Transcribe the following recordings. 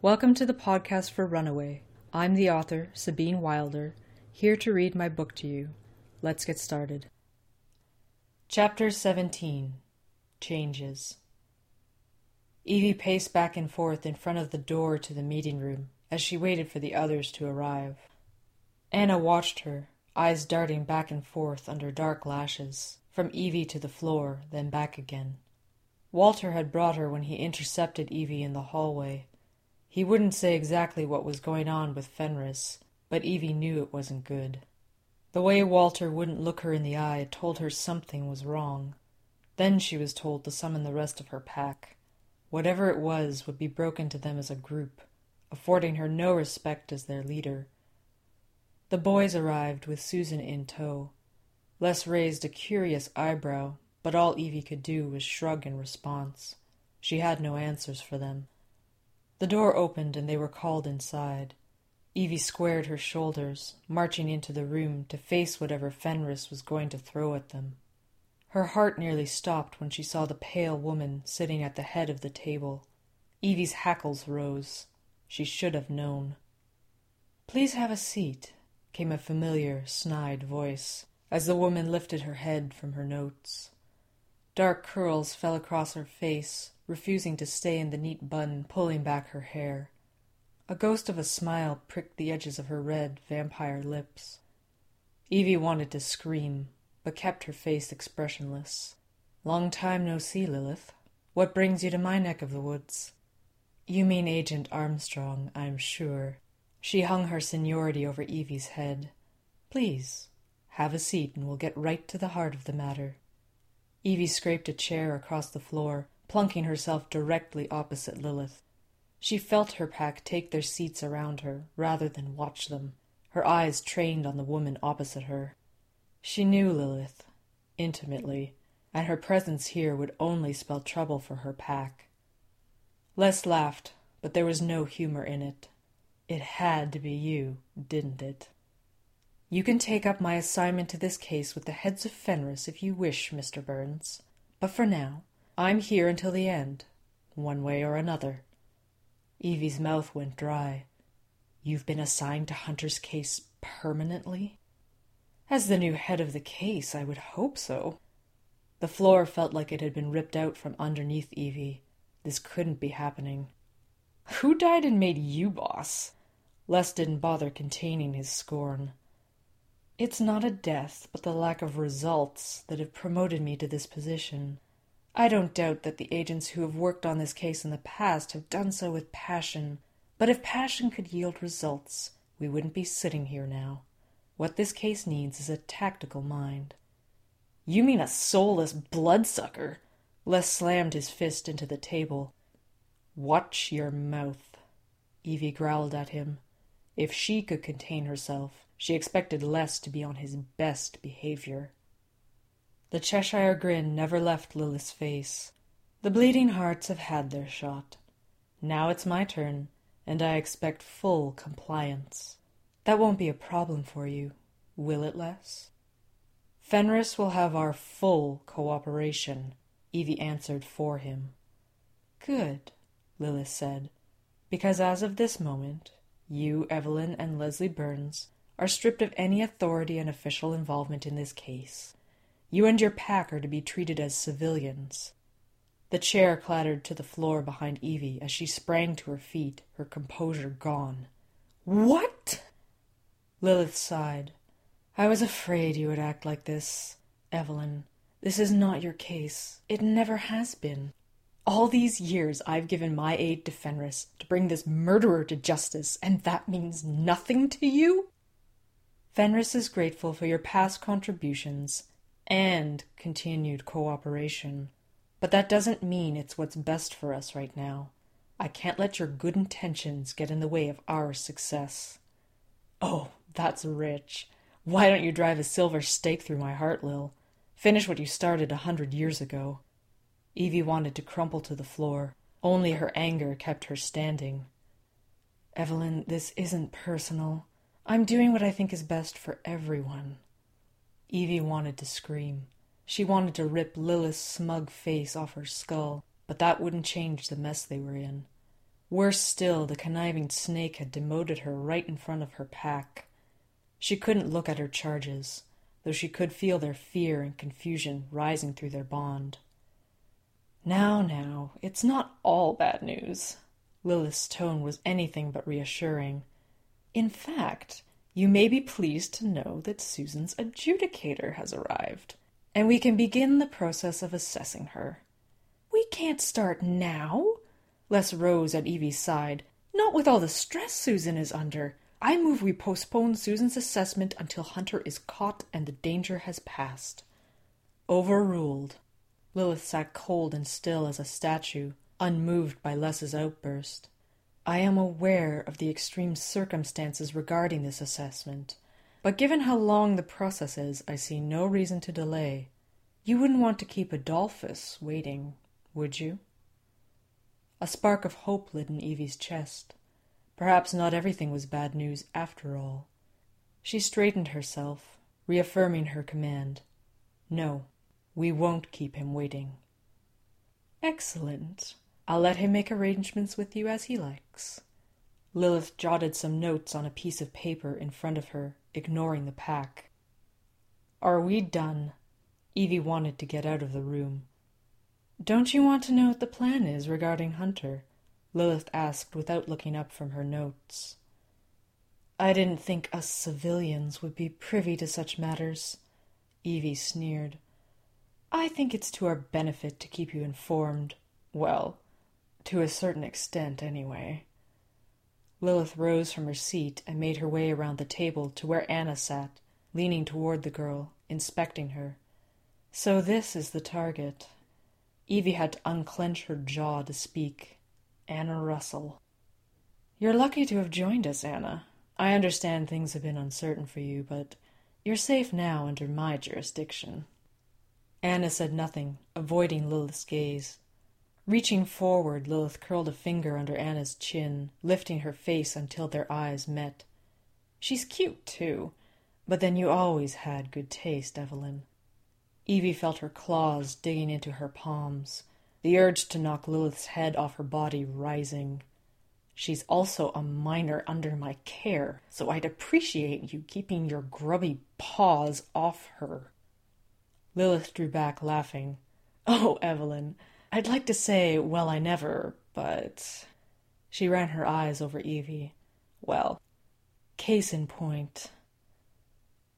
Welcome to the podcast for Runaway. I'm the author, Sabine Wilder, here to read my book to you. Let's get started. Chapter 17 Changes Evie paced back and forth in front of the door to the meeting room as she waited for the others to arrive. Anna watched her, eyes darting back and forth under dark lashes, from Evie to the floor, then back again. Walter had brought her when he intercepted Evie in the hallway he wouldn't say exactly what was going on with Fenris, but Evie knew it wasn't good. The way Walter wouldn't look her in the eye told her something was wrong. Then she was told to summon the rest of her pack. Whatever it was would be broken to them as a group, affording her no respect as their leader. The boys arrived with Susan in tow. Les raised a curious eyebrow, but all Evie could do was shrug in response. She had no answers for them. The door opened and they were called inside. Evie squared her shoulders, marching into the room to face whatever Fenris was going to throw at them. Her heart nearly stopped when she saw the pale woman sitting at the head of the table. Evie's hackles rose. She should have known. Please have a seat, came a familiar, snide voice, as the woman lifted her head from her notes. Dark curls fell across her face, refusing to stay in the neat bun, pulling back her hair. A ghost of a smile pricked the edges of her red, vampire lips. Evie wanted to scream, but kept her face expressionless. Long time no see, Lilith. What brings you to my neck of the woods? You mean Agent Armstrong, I'm sure. She hung her seniority over Evie's head. Please, have a seat and we'll get right to the heart of the matter. Evie scraped a chair across the floor, plunking herself directly opposite Lilith. She felt her pack take their seats around her, rather than watch them, her eyes trained on the woman opposite her. She knew Lilith, intimately, and her presence here would only spell trouble for her pack. Les laughed, but there was no humor in it. It had to be you, didn't it? You can take up my assignment to this case with the heads of Fenris if you wish, Mr. Burns. But for now, I'm here until the end, one way or another. Evie's mouth went dry. You've been assigned to Hunter's case permanently? As the new head of the case, I would hope so. The floor felt like it had been ripped out from underneath Evie. This couldn't be happening. Who died and made you boss? Les didn't bother containing his scorn. It's not a death, but the lack of results that have promoted me to this position. I don't doubt that the agents who have worked on this case in the past have done so with passion, but if passion could yield results, we wouldn't be sitting here now. What this case needs is a tactical mind. You mean a soulless bloodsucker? Les slammed his fist into the table. Watch your mouth, Evie growled at him. If she could contain herself, she expected Les to be on his best behavior. The Cheshire grin never left Lilith's face. The bleeding hearts have had their shot. Now it's my turn, and I expect full compliance. That won't be a problem for you, will it, Les? Fenris will have our full cooperation, Evie answered for him. Good, Lilith said, because as of this moment, you, Evelyn, and Leslie Burns are stripped of any authority and official involvement in this case. You and your pack are to be treated as civilians. The chair clattered to the floor behind Evie as she sprang to her feet, her composure gone. What? Lilith sighed. I was afraid you would act like this, Evelyn. This is not your case. It never has been. All these years I've given my aid to Fenris to bring this murderer to justice, and that means nothing to you? Fenris is grateful for your past contributions and continued cooperation. But that doesn't mean it's what's best for us right now. I can't let your good intentions get in the way of our success. Oh, that's rich. Why don't you drive a silver stake through my heart, Lil? Finish what you started a hundred years ago. Evie wanted to crumple to the floor. Only her anger kept her standing. Evelyn, this isn't personal. I'm doing what I think is best for everyone. Evie wanted to scream. She wanted to rip Lilith's smug face off her skull, but that wouldn't change the mess they were in. Worse still, the conniving snake had demoted her right in front of her pack. She couldn't look at her charges, though she could feel their fear and confusion rising through their bond. Now, now, it's not all bad news. Lilith's tone was anything but reassuring. In fact, you may be pleased to know that Susan's adjudicator has arrived, and we can begin the process of assessing her. We can't start now. Les rose at Evie's side. Not with all the stress Susan is under. I move we postpone Susan's assessment until Hunter is caught and the danger has passed. Overruled. Lilith sat cold and still as a statue, unmoved by Les's outburst. I am aware of the extreme circumstances regarding this assessment, but given how long the process is, I see no reason to delay. You wouldn't want to keep Adolphus waiting, would you? A spark of hope lit in Evie's chest. Perhaps not everything was bad news after all. She straightened herself, reaffirming her command. No, we won't keep him waiting. Excellent. I'll let him make arrangements with you as he likes. Lilith jotted some notes on a piece of paper in front of her, ignoring the pack. Are we done? Evie wanted to get out of the room. Don't you want to know what the plan is regarding Hunter? Lilith asked without looking up from her notes. I didn't think us civilians would be privy to such matters. Evie sneered. I think it's to our benefit to keep you informed. Well, to a certain extent, anyway. Lilith rose from her seat and made her way around the table to where Anna sat, leaning toward the girl, inspecting her. So this is the target. Evie had to unclench her jaw to speak. Anna Russell. You're lucky to have joined us, Anna. I understand things have been uncertain for you, but you're safe now under my jurisdiction. Anna said nothing, avoiding Lilith's gaze. Reaching forward, Lilith curled a finger under Anna's chin, lifting her face until their eyes met. She's cute, too, but then you always had good taste, Evelyn. Evie felt her claws digging into her palms the urge to knock Lilith's head off her body rising. She's also a minor under my care, so I'd appreciate you keeping your grubby paws off her. Lilith drew back, laughing. Oh, Evelyn, I'd like to say, well, I never, but. She ran her eyes over Evie. Well, case in point.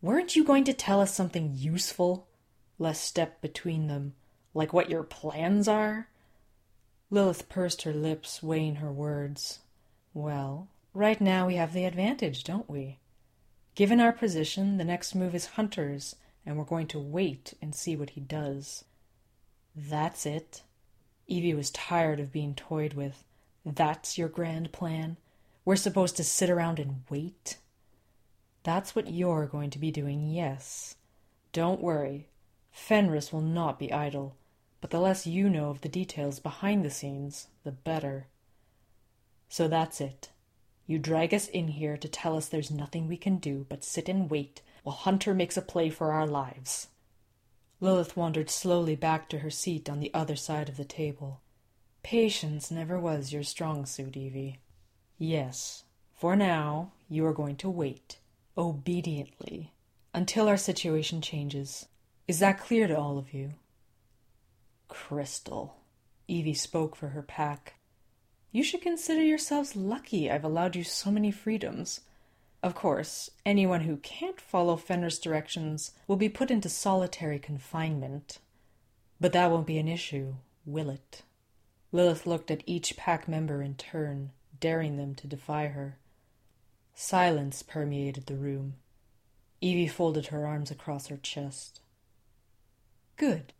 Weren't you going to tell us something useful? Les stepped between them, like what your plans are? Lilith pursed her lips, weighing her words. Well, right now we have the advantage, don't we? Given our position, the next move is Hunter's, and we're going to wait and see what he does. That's it. Evie was tired of being toyed with. That's your grand plan? We're supposed to sit around and wait? That's what you're going to be doing, yes. Don't worry. Fenris will not be idle but the less you know of the details behind the scenes, the better. So that's it. You drag us in here to tell us there's nothing we can do but sit and wait while Hunter makes a play for our lives. Lilith wandered slowly back to her seat on the other side of the table. Patience never was your strong suit, Evie. Yes, for now you are going to wait, obediently, until our situation changes. Is that clear to all of you? Crystal. Evie spoke for her pack. You should consider yourselves lucky I've allowed you so many freedoms. Of course, anyone who can't follow Fenris' directions will be put into solitary confinement. But that won't be an issue, will it? Lilith looked at each pack member in turn, daring them to defy her. Silence permeated the room. Evie folded her arms across her chest. Good.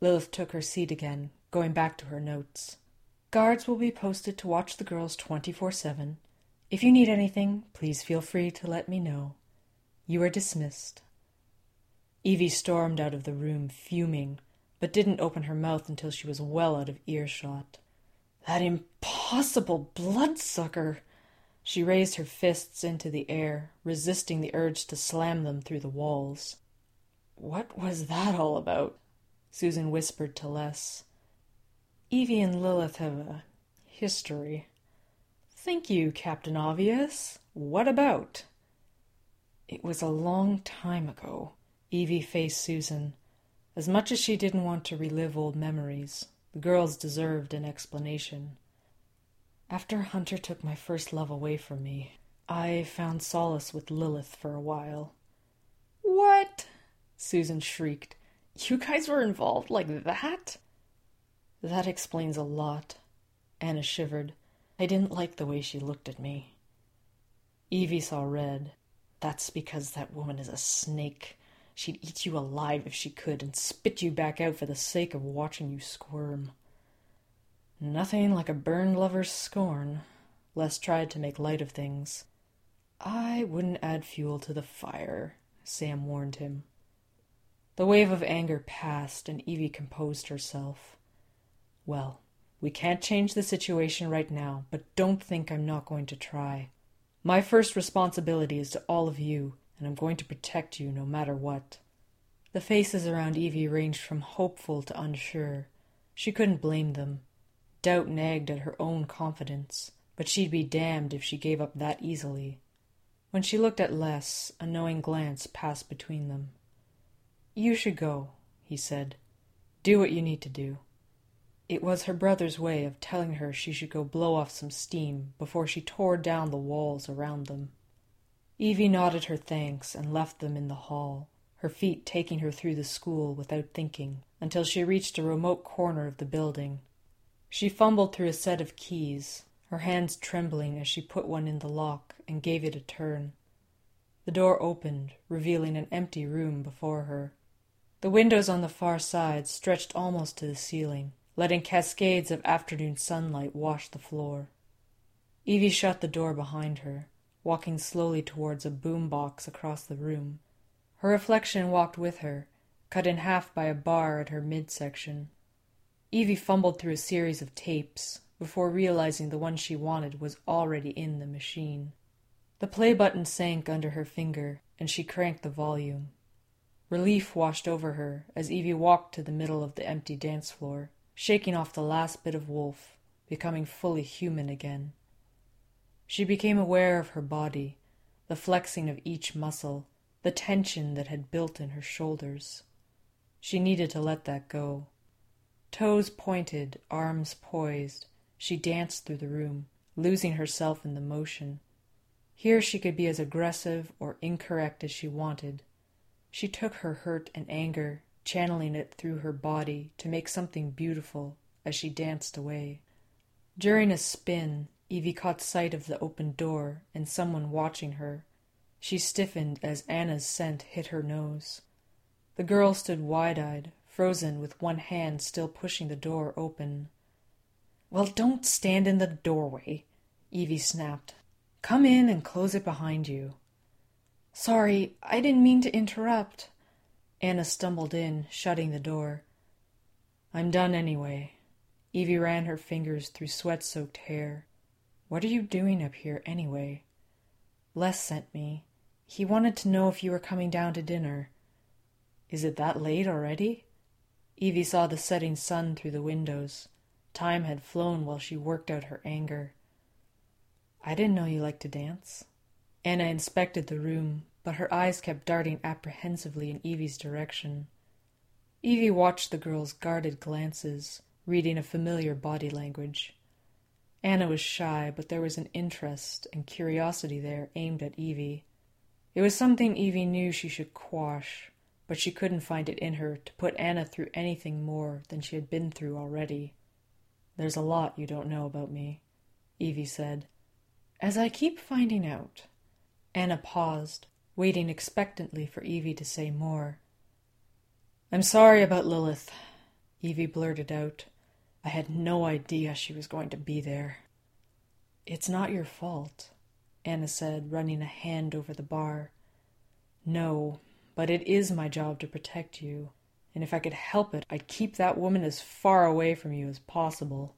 Lilith took her seat again, going back to her notes. Guards will be posted to watch the girls 24 7. If you need anything, please feel free to let me know. You are dismissed. Evie stormed out of the room, fuming, but didn't open her mouth until she was well out of earshot. That impossible bloodsucker! She raised her fists into the air, resisting the urge to slam them through the walls. What was that all about? Susan whispered to Les. Evie and Lilith have a history. Thank you, Captain Obvious. What about? It was a long time ago. Evie faced Susan. As much as she didn't want to relive old memories, the girls deserved an explanation. After Hunter took my first love away from me, I found solace with Lilith for a while. What? Susan shrieked. You guys were involved like that? That explains a lot. Anna shivered. I didn't like the way she looked at me. Evie saw red. That's because that woman is a snake. She'd eat you alive if she could and spit you back out for the sake of watching you squirm. Nothing like a burned lover's scorn. Les tried to make light of things. I wouldn't add fuel to the fire, Sam warned him. The wave of anger passed, and Evie composed herself. Well, we can't change the situation right now, but don't think I'm not going to try. My first responsibility is to all of you, and I'm going to protect you no matter what. The faces around Evie ranged from hopeful to unsure. She couldn't blame them. Doubt nagged at her own confidence, but she'd be damned if she gave up that easily. When she looked at Les, a knowing glance passed between them. You should go, he said. Do what you need to do. It was her brother's way of telling her she should go blow off some steam before she tore down the walls around them. Evie nodded her thanks and left them in the hall, her feet taking her through the school without thinking, until she reached a remote corner of the building. She fumbled through a set of keys, her hands trembling as she put one in the lock and gave it a turn. The door opened, revealing an empty room before her. The windows on the far side stretched almost to the ceiling, letting cascades of afternoon sunlight wash the floor. Evie shut the door behind her, walking slowly towards a boom box across the room. Her reflection walked with her, cut in half by a bar at her midsection. Evie fumbled through a series of tapes before realizing the one she wanted was already in the machine. The play button sank under her finger, and she cranked the volume. Relief washed over her as Evie walked to the middle of the empty dance floor shaking off the last bit of wolf, becoming fully human again. She became aware of her body, the flexing of each muscle, the tension that had built in her shoulders. She needed to let that go. Toes pointed, arms poised, she danced through the room, losing herself in the motion. Here she could be as aggressive or incorrect as she wanted. She took her hurt and anger channeling it through her body to make something beautiful as she danced away. During a spin, Evie caught sight of the open door and someone watching her. She stiffened as Anna's scent hit her nose. The girl stood wide eyed, frozen, with one hand still pushing the door open. Well, don't stand in the doorway, Evie snapped. Come in and close it behind you. Sorry, I didn't mean to interrupt. Anna stumbled in, shutting the door. I'm done anyway. Evie ran her fingers through sweat soaked hair. What are you doing up here anyway? Les sent me. He wanted to know if you were coming down to dinner. Is it that late already? Evie saw the setting sun through the windows. Time had flown while she worked out her anger. I didn't know you liked to dance. Anna inspected the room, but her eyes kept darting apprehensively in Evie's direction. Evie watched the girl's guarded glances, reading a familiar body language. Anna was shy, but there was an interest and curiosity there aimed at Evie. It was something Evie knew she should quash, but she couldn't find it in her to put Anna through anything more than she had been through already. There's a lot you don't know about me, Evie said. As I keep finding out. Anna paused, waiting expectantly for Evie to say more. I'm sorry about Lilith, Evie blurted out. I had no idea she was going to be there. It's not your fault, Anna said, running a hand over the bar. No, but it is my job to protect you, and if I could help it, I'd keep that woman as far away from you as possible.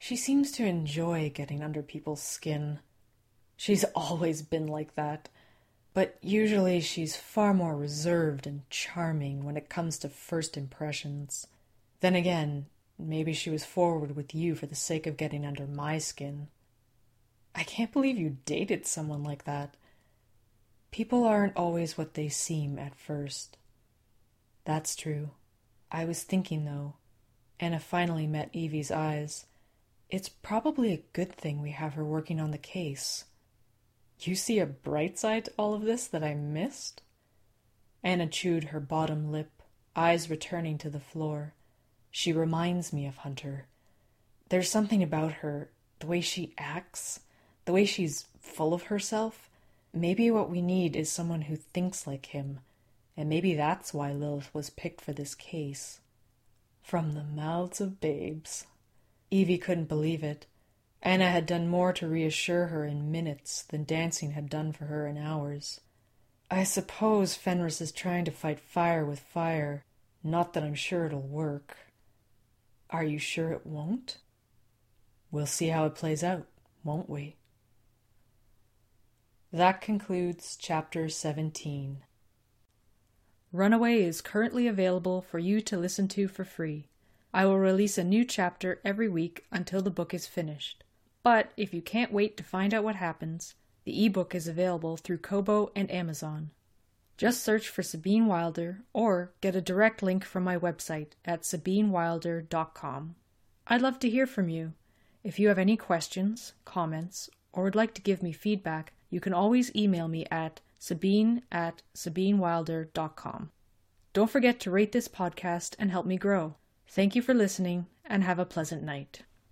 She seems to enjoy getting under people's skin. She's always been like that but usually she's far more reserved and charming when it comes to first impressions. Then again, maybe she was forward with you for the sake of getting under my skin. I can't believe you dated someone like that. People aren't always what they seem at first. That's true. I was thinking, though, Anna finally met Evie's eyes. It's probably a good thing we have her working on the case. You see a bright side to all of this that I missed? Anna chewed her bottom lip, eyes returning to the floor. She reminds me of Hunter. There's something about her, the way she acts, the way she's full of herself. Maybe what we need is someone who thinks like him, and maybe that's why Lilith was picked for this case. From the mouths of babes. Evie couldn't believe it. Anna had done more to reassure her in minutes than dancing had done for her in hours. I suppose Fenris is trying to fight fire with fire. Not that I'm sure it'll work. Are you sure it won't? We'll see how it plays out, won't we? That concludes chapter 17. Runaway is currently available for you to listen to for free. I will release a new chapter every week until the book is finished. But if you can't wait to find out what happens, the ebook is available through Kobo and Amazon. Just search for Sabine Wilder or get a direct link from my website at sabinewilder.com. I'd love to hear from you. If you have any questions, comments, or would like to give me feedback, you can always email me at sabine at sabinewilder.com. Don't forget to rate this podcast and help me grow. Thank you for listening and have a pleasant night.